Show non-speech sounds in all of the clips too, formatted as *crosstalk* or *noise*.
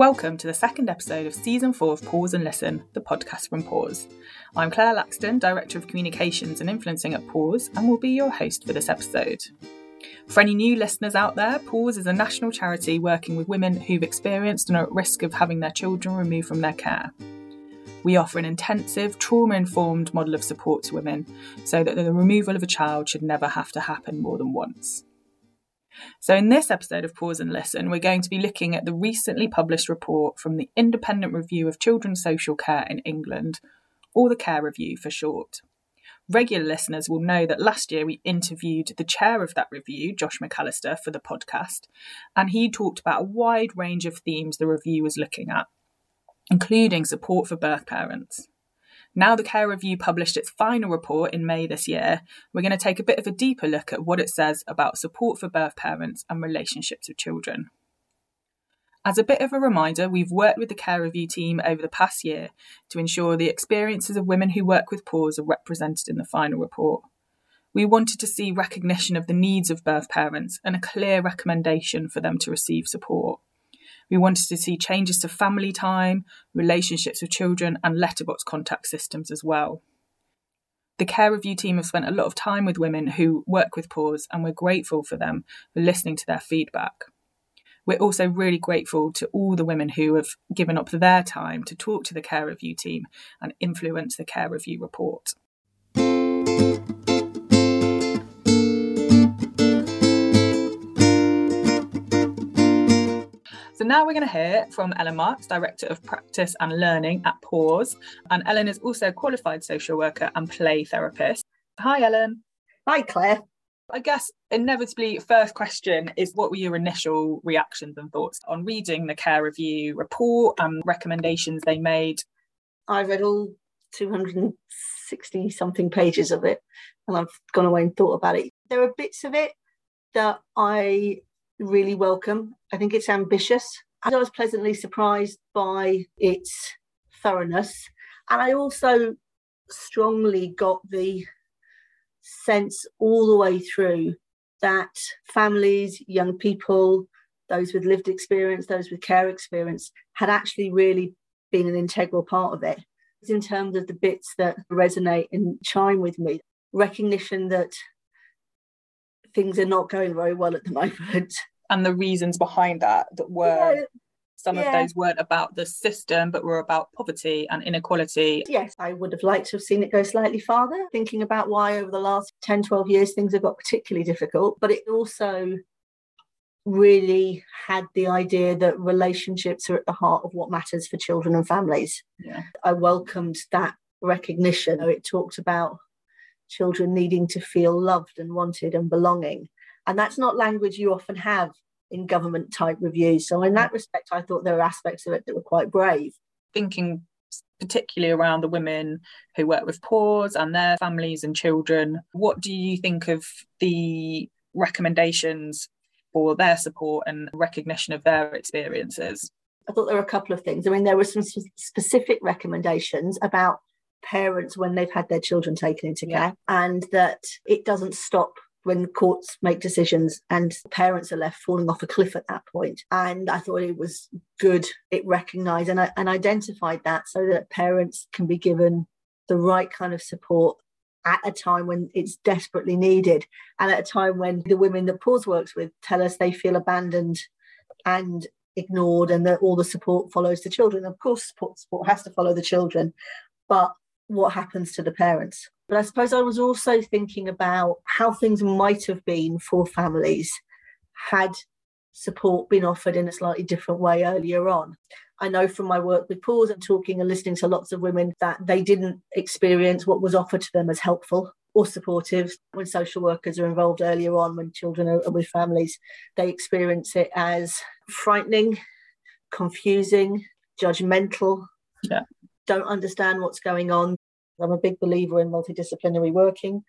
Welcome to the second episode of season four of Pause and Listen, the podcast from Pause. I'm Claire Laxton, Director of Communications and Influencing at Pause, and will be your host for this episode. For any new listeners out there, Pause is a national charity working with women who've experienced and are at risk of having their children removed from their care. We offer an intensive, trauma informed model of support to women so that the removal of a child should never have to happen more than once. So, in this episode of Pause and Listen, we're going to be looking at the recently published report from the Independent Review of Children's Social Care in England, or the Care Review for short. Regular listeners will know that last year we interviewed the chair of that review, Josh MacAlister, for the podcast, and he talked about a wide range of themes the review was looking at, including support for birth parents. Now the Care Review published its final report in May this year, we're going to take a bit of a deeper look at what it says about support for birth parents and relationships with children. As a bit of a reminder, we've worked with the Care Review team over the past year to ensure the experiences of women who work with PAUSE are represented in the final report. We wanted to see recognition of the needs of birth parents and a clear recommendation for them to receive support. We wanted to see changes to family time, relationships with children, and letterbox contact systems as well. The Care Review team have spent a lot of time with women who work with PAUSE, and we're grateful for them for listening to their feedback. We're also really grateful to all the women who have given up their time to talk to the Care Review team and influence the Care Review report. Now we're going to hear from Ellen Marks, Director of Practice and Learning at PAUSE. And Ellen is also a qualified social worker and play therapist. Hi, Ellen. Hi, Claire. I guess inevitably, first question is what were your initial reactions and thoughts on reading the Care Review report and recommendations they made? I read all 260 something pages of it and I've gone away and thought about it. There are bits of it that I really welcome. I think it's ambitious. I was pleasantly surprised by its thoroughness. And I also strongly got the sense all the way through that families, young people, those with lived experience, those with care experience, had actually really been an integral part of it. In terms of the bits that resonate and chime with me, recognition that things are not going very well at the *laughs* moment. And the reasons behind that that were yeah. some yeah. of those weren't about the system, but were about poverty and inequality. Yes, I would have liked to have seen it go slightly farther, thinking about why over the last 10, 12 years things have got particularly difficult. But it also really had the idea that relationships are at the heart of what matters for children and families. Yeah. I welcomed that recognition. It talked about children needing to feel loved and wanted and belonging. And that's not language you often have in government type reviews. So, in that respect, I thought there were aspects of it that were quite brave. Thinking particularly around the women who work with PAUSE and their families and children, what do you think of the recommendations for their support and recognition of their experiences? I thought there were a couple of things. I mean, there were some specific recommendations about parents when they've had their children taken into yeah. care, and that it doesn't stop when courts make decisions and parents are left falling off a cliff at that point. And I thought it was good it recognised and, and identified that so that parents can be given the right kind of support at a time when it's desperately needed and at a time when the women that PAUSE works with tell us they feel abandoned and ignored and that all the support follows the children. Of course, support, support has to follow the children, but what happens to the parents? But I suppose I was also thinking about how things might have been for families had support been offered in a slightly different way earlier on. I know from my work with PAUSE and talking and listening to lots of women that they didn't experience what was offered to them as helpful or supportive. When social workers are involved earlier on, when children are with families, they experience it as frightening, confusing, judgmental. Yeah. Don't understand what's going on. I'm a big believer in multidisciplinary working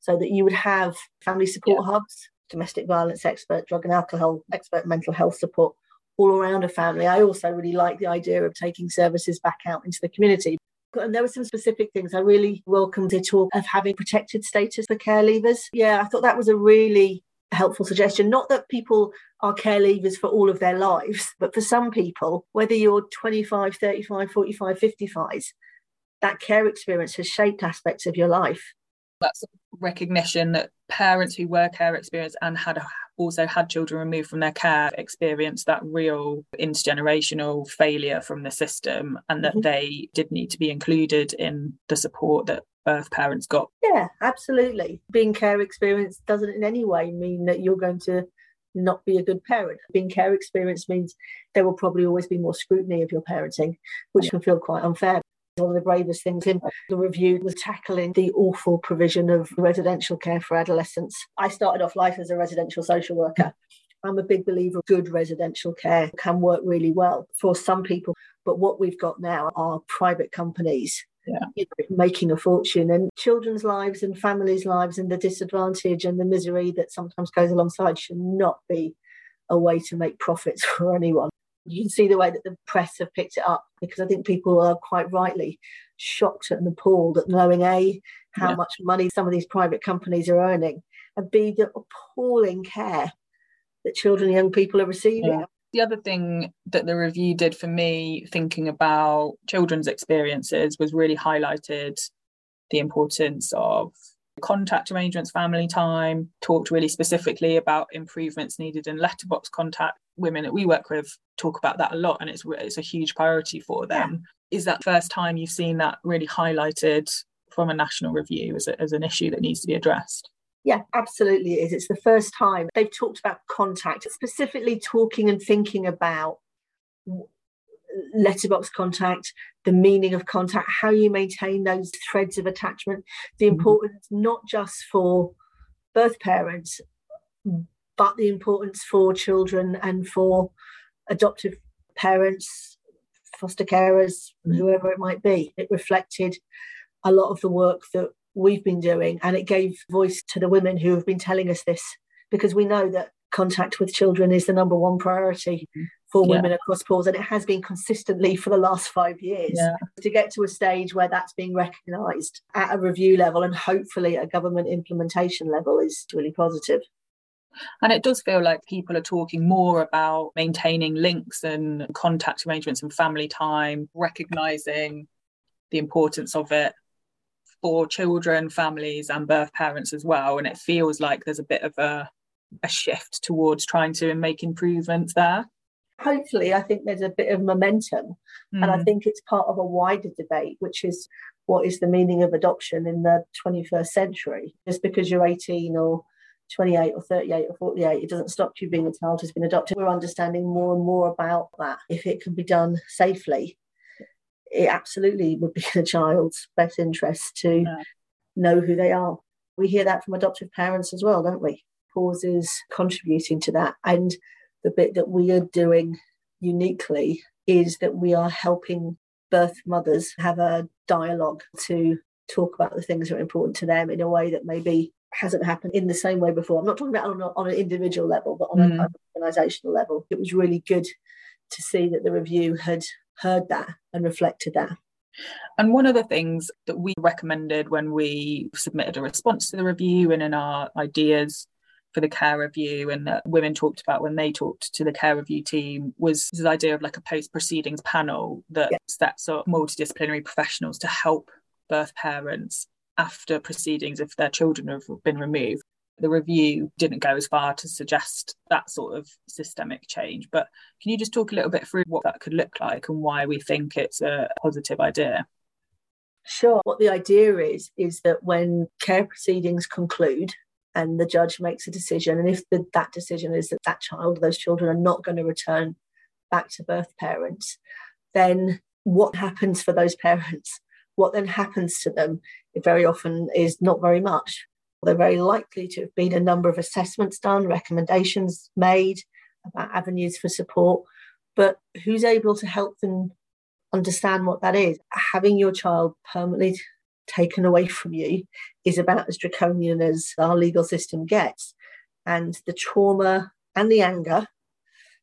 so that you would have family support yeah. hubs, domestic violence expert, drug and alcohol expert, mental health support all around a family. I also really like the idea of taking services back out into the community. And there were some specific things. I really welcomed the talk of having protected status for care leavers. Yeah, I thought that was a really helpful suggestion. Not that people are care leavers for all of their lives, but for some people, whether you're 25, 35, 45, 55, that care experience has shaped aspects of your life. That's recognition that parents who were care experienced and had also had children removed from their care experienced that real intergenerational failure from the system and that mm-hmm. they did need to be included in the support that birth parents got. Yeah, absolutely. Being care experienced doesn't in any way mean that you're going to not be a good parent. Being care experienced means there will probably always be more scrutiny of your parenting, which can feel quite unfair. One of the bravest things in the review was tackling the awful provision of residential care for adolescents. I started off life as a residential social worker. I'm a big believer good residential care can work really well for some people. But what we've got now are private companies yeah. making a fortune and children's lives and families' lives and the disadvantage and the misery that sometimes goes alongside should not be a way to make profits *laughs* for anyone you can see the way that the press have picked it up because I think people are quite rightly shocked and appalled at knowing A, how yeah. much money some of these private companies are earning, and B, the appalling care that children and young people are receiving. Yeah. The other thing that the review did for me, thinking about children's experiences, was really highlighted the importance of contact arrangements, family time, talked really specifically about improvements needed in letterbox contact. Women that we work with talk about that a lot, and it's it's a huge priority for them. Yeah. Is that first time you've seen that really highlighted from a national review as, a, as an issue that needs to be addressed? Yeah, absolutely it is. It's the first time they've talked about contact, specifically talking and thinking about letterbox contact, the meaning of contact, how you maintain those threads of attachment, the mm-hmm. importance not just for birth parents, but the importance for children and for adoptive parents, foster carers, mm-hmm. whoever it might be. It reflected a lot of the work that we've been doing and it gave voice to the women who have been telling us this because we know that contact with children is the number one priority for yeah. women across Pause and it has been consistently for the last five years. Yeah. To get to a stage where that's being recognised at a review level and hopefully a government implementation level is really positive. And it does feel like people are talking more about maintaining links and contact arrangements and family time, recognising the importance of it for children, families, and birth parents as well. And it feels like there's a bit of a, a shift towards trying to make improvements there hopefully, I think there's a bit of momentum. Mm. And I hmm. think it's part of a wider debate, which is what is the meaning of adoption in the 21st century? Just because you're 18 or 28 or 38 or 48, it doesn't stop you being a child who's been adopted. We're understanding more and more about that. If it can be done safely, it absolutely would be in a child's best interest to yeah. know who they are. We hear that from adoptive parents as well, don't we? Pause is contributing to that. And the bit that we are doing uniquely is that we are helping birth mothers have a dialogue to talk about the things that are important to them in a way that maybe hasn't happened in the same way before. I'm not talking about on, a, on an individual level, but on mm. an organisational level. It was really good to see that the review had heard that and reflected that. And one of the things that we recommended when we submitted a response to the review and in our ideas for the care review and that women talked about when they talked to the care review team was this idea of like a post proceedings panel that yeah. sets up multidisciplinary professionals to help birth parents after proceedings if their children have been removed. The review didn't go as far to suggest that sort of systemic change, but can you just talk a little bit through what that could look like and why we think it's a positive idea? Sure. What the idea is, is that when care proceedings conclude, and the judge makes a decision. And if the, that decision is that that child, those children are not going to return back to birth parents, then what happens for those parents? What then happens to them? It very often is not very much. They're very likely to have been a number of assessments done, recommendations made about avenues for support, but who's able to help them understand what that is? Having your child permanently taken away from you is about as draconian as our legal system gets. And the trauma and the anger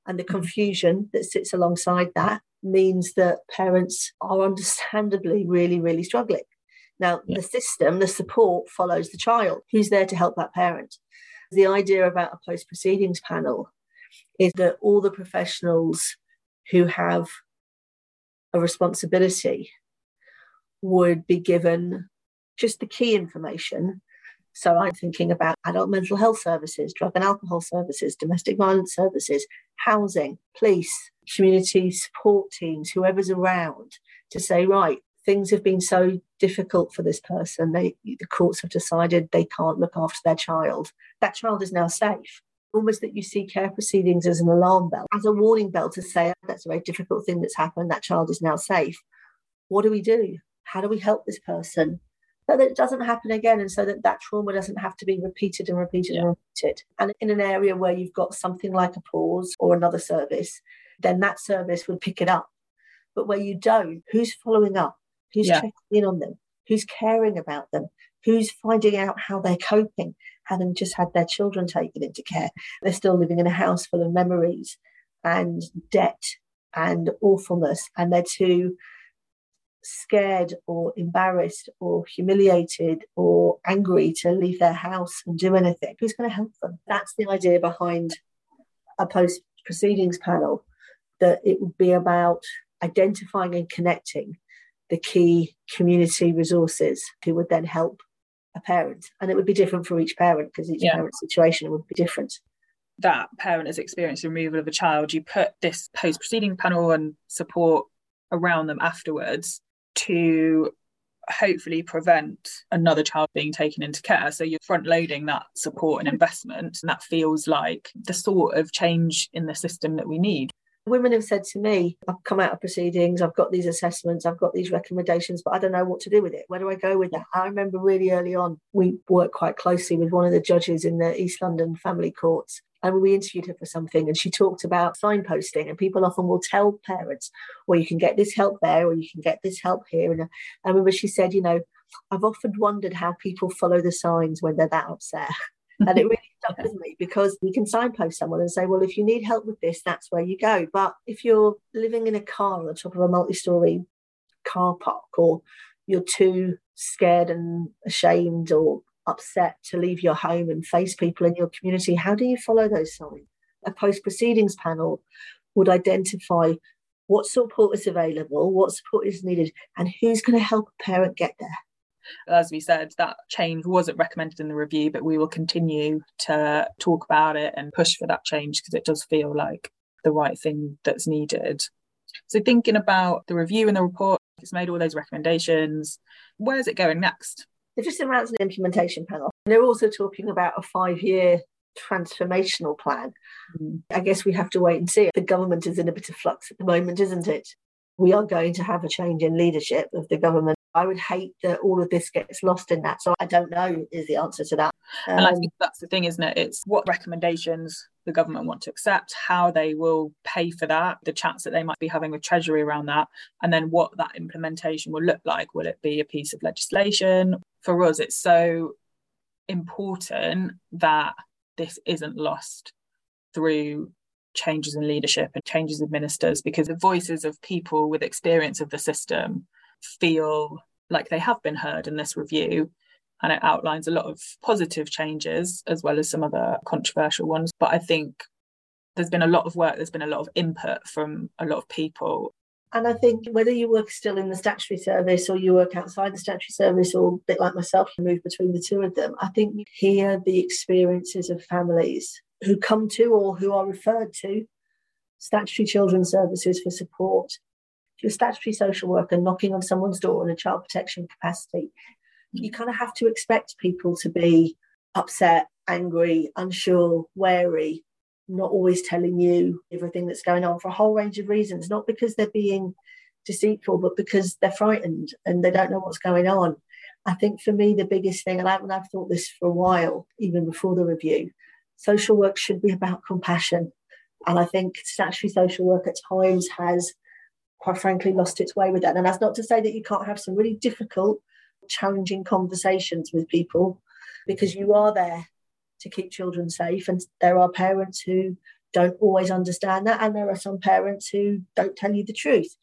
and the mm-hmm. confusion that sits alongside that means that parents are understandably really, really struggling. Now, yeah. the system, the support follows the child who's there to help that parent. The idea about a post proceedings panel is that all the professionals who have a responsibility would be given just the key information. So I'm thinking about adult mental health services, drug and alcohol services, domestic violence services, housing, police, community support teams, whoever's around to say, right, things have been so difficult for this person. They, the courts have decided they can't look after their child. That child is now safe. Almost that you see care proceedings as an alarm bell, as a warning bell to say that's a very difficult thing that's happened. That child is now safe. What do we do? How do we help this person? So that it doesn't happen again, and so that that trauma doesn't have to be repeated and repeated yeah. and repeated. And in an area where you've got something like a pause or another service, then that service would pick it up. But where you don't, who's following up? Who's yeah. checking in on them? Who's caring about them? Who's finding out how they're coping, having just had their children taken into care? They're still living in a house full of memories and debt and awfulness, and they're too scared or embarrassed or humiliated or angry to leave their house and do anything. Who's going to help them? That's the idea behind a post proceedings panel that it would be about identifying and connecting the key community resources who would then help a parent. And it would be different for each parent because each yeah. parent's situation would be different. That parent has experienced the removal of a child, you put this post proceeding panel and support around them afterwards to hopefully prevent another child being taken into care. So you're front loading that support and investment, and that feels like the sort of change in the system that we need. Women have said to me, I've come out of proceedings, I've got these assessments, I've got these recommendations, but I don't know what to do with it. Where do I go with that? I remember really early on, we worked quite closely with one of the judges in the East London family courts. And we interviewed her for something, and she talked about signposting. And people often will tell parents, well, you can get this help there, or you can get this help here. And uh, I remember she said, you know, I've often wondered how people follow the signs when they're that upset. *laughs* and it *laughs* really stuck with me because you can signpost someone and say, well, if you need help with this, that's where you go. But if you're living in a car on the top of a multi story car park, or you're too scared and ashamed or upset to leave your home and face people in your community, how do you follow those signs? A post proceedings panel would identify what support is available, what support is needed, and who's going to help a parent get there. As we said, that change wasn't recommended in the review, but we will continue to talk about it and push for that change because it does feel like the right thing that's needed. So, thinking about the review and the report, it's made all those recommendations. Where's it going next? They've just announced an implementation panel. They're also talking about a five year transformational plan. Mm. I guess we have to wait and see. The government is in a bit of flux at the moment, isn't it? We are going to have a change in leadership of the government I would hate that all of this gets lost in that. So I don't know is the answer to that. Um, and I um, think that's the thing, isn't it? It's what recommendations the government want to accept, how they will pay for that, the chats that they might be having with Treasury around that, and then what that implementation will look like. Will it be a piece of legislation? For us, it's so important that this isn't lost through changes in leadership and changes of ministers because the voices of people with experience of the system feel like they have been heard in this review. And it outlines a lot of positive changes as well as some other controversial ones. But I think there's been a lot of work, there's been a lot of input from a lot of people. And I think whether you work still in the statutory service or you work outside the statutory service, or a bit like myself, you move between the two of them, I think you hear the experiences of families who come to or who are referred to statutory children's services for support you're a statutory social worker knocking on someone's door in a child protection capacity, you kind of have to expect people to be upset, angry, unsure, wary, not always telling you everything that's going on for a whole range of reasons, not because they're being deceitful, but because they're frightened and they don't know what's going on. I think for me, the biggest thing, and and I've thought this for a while, even before the review, social work should be about compassion. And I think statutory social work at times has quite frankly lost its way with that. And that's not to say that you can't have some really difficult, challenging conversations with people because you are there to keep children safe. And there are parents who don't always understand that. And there are some parents who don't tell you the truth.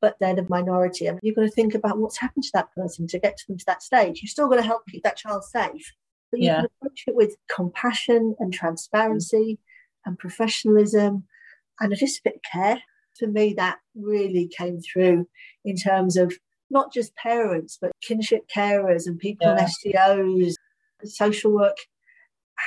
But they're the minority. And you've got to think about what's happened to that person to get to them to that stage. You're still going to help keep that child safe. But you Yeah. can approach it with compassion and transparency and professionalism and just a bit of care. For me, that really came through in terms of not just parents, but kinship carers and people Yeah. in SGOs. Social work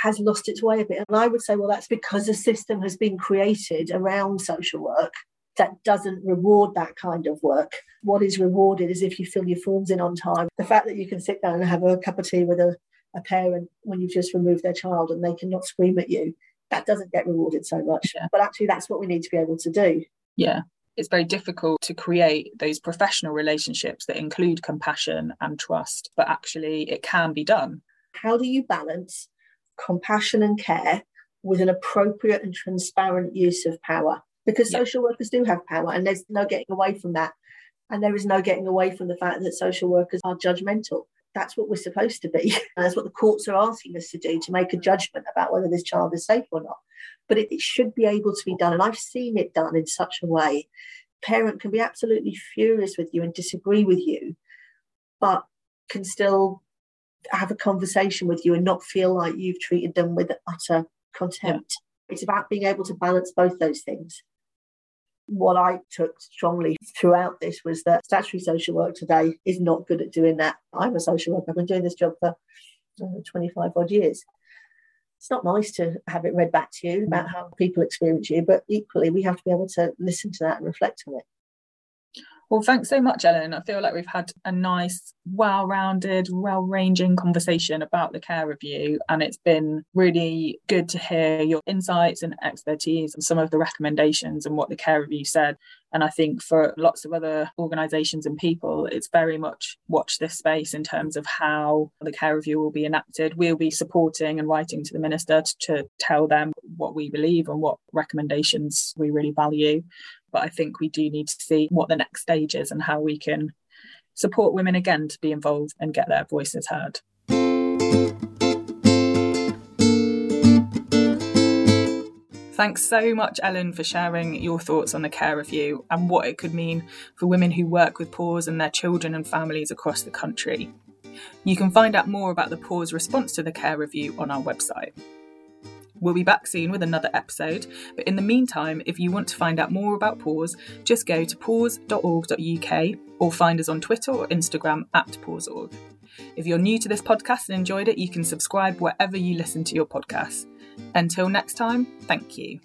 has lost its way a bit. And I would say, well, that's because a system has been created around social work that doesn't reward that kind of work. What is rewarded is if you fill your forms in on time. The fact that you can sit down and have a cup of tea with a, a parent when you've just removed their child and they cannot scream at you, that doesn't get rewarded so much. Yeah. But actually, that's what we need to be able to do. Yeah. It's very difficult to create those professional relationships that include compassion and trust, but actually it can be done. How do you balance compassion and care with an appropriate and transparent use of power? Because Yeah. social workers do have power, and there's no getting away from that. And there is no getting away from the fact that social workers are judgmental. That's what we're supposed to be. And *laughs* that's what the courts are asking us to do to make a judgment about whether this child is safe or not. But it, it should be able to be done. And I've seen it done in such a way. Parent can be absolutely furious with you and disagree with you, but can still have a conversation with you and not feel like you've treated them with utter contempt. It's about being able to balance both those things. What I took strongly throughout this was that statutory social work today is not good at doing that. I'm a social worker, I've been doing this job for uh, 25 odd years. It's not nice to have it read back to you about mm. how people experience you, but equally, we have to be able to listen to that and reflect on it. Well, thanks so much, Ellen. I feel like we've had a nice, well rounded, well ranging conversation about the care review. And it's been really good to hear your insights and expertise and some of the recommendations and what the care review said. And I think for lots of other organisations and people, it's very much watch this space in terms of how the care review will be enacted. We'll be supporting and writing to the minister to, to tell them what we believe and what recommendations we really value. But I think we do need to see what the next stage is and how we can support women again to be involved and get their voices heard. Thanks so much, Ellen, for sharing your thoughts on the care review and what it could mean for women who work with Pause and their children and families across the country. You can find out more about the Pause response to the care review on our website. We'll be back soon with another episode, but in the meantime, if you want to find out more about Pause, just go to pause.org.uk or find us on Twitter or Instagram at pauseorg. If you're new to this podcast and enjoyed it, you can subscribe wherever you listen to your podcasts. Until next time, thank you.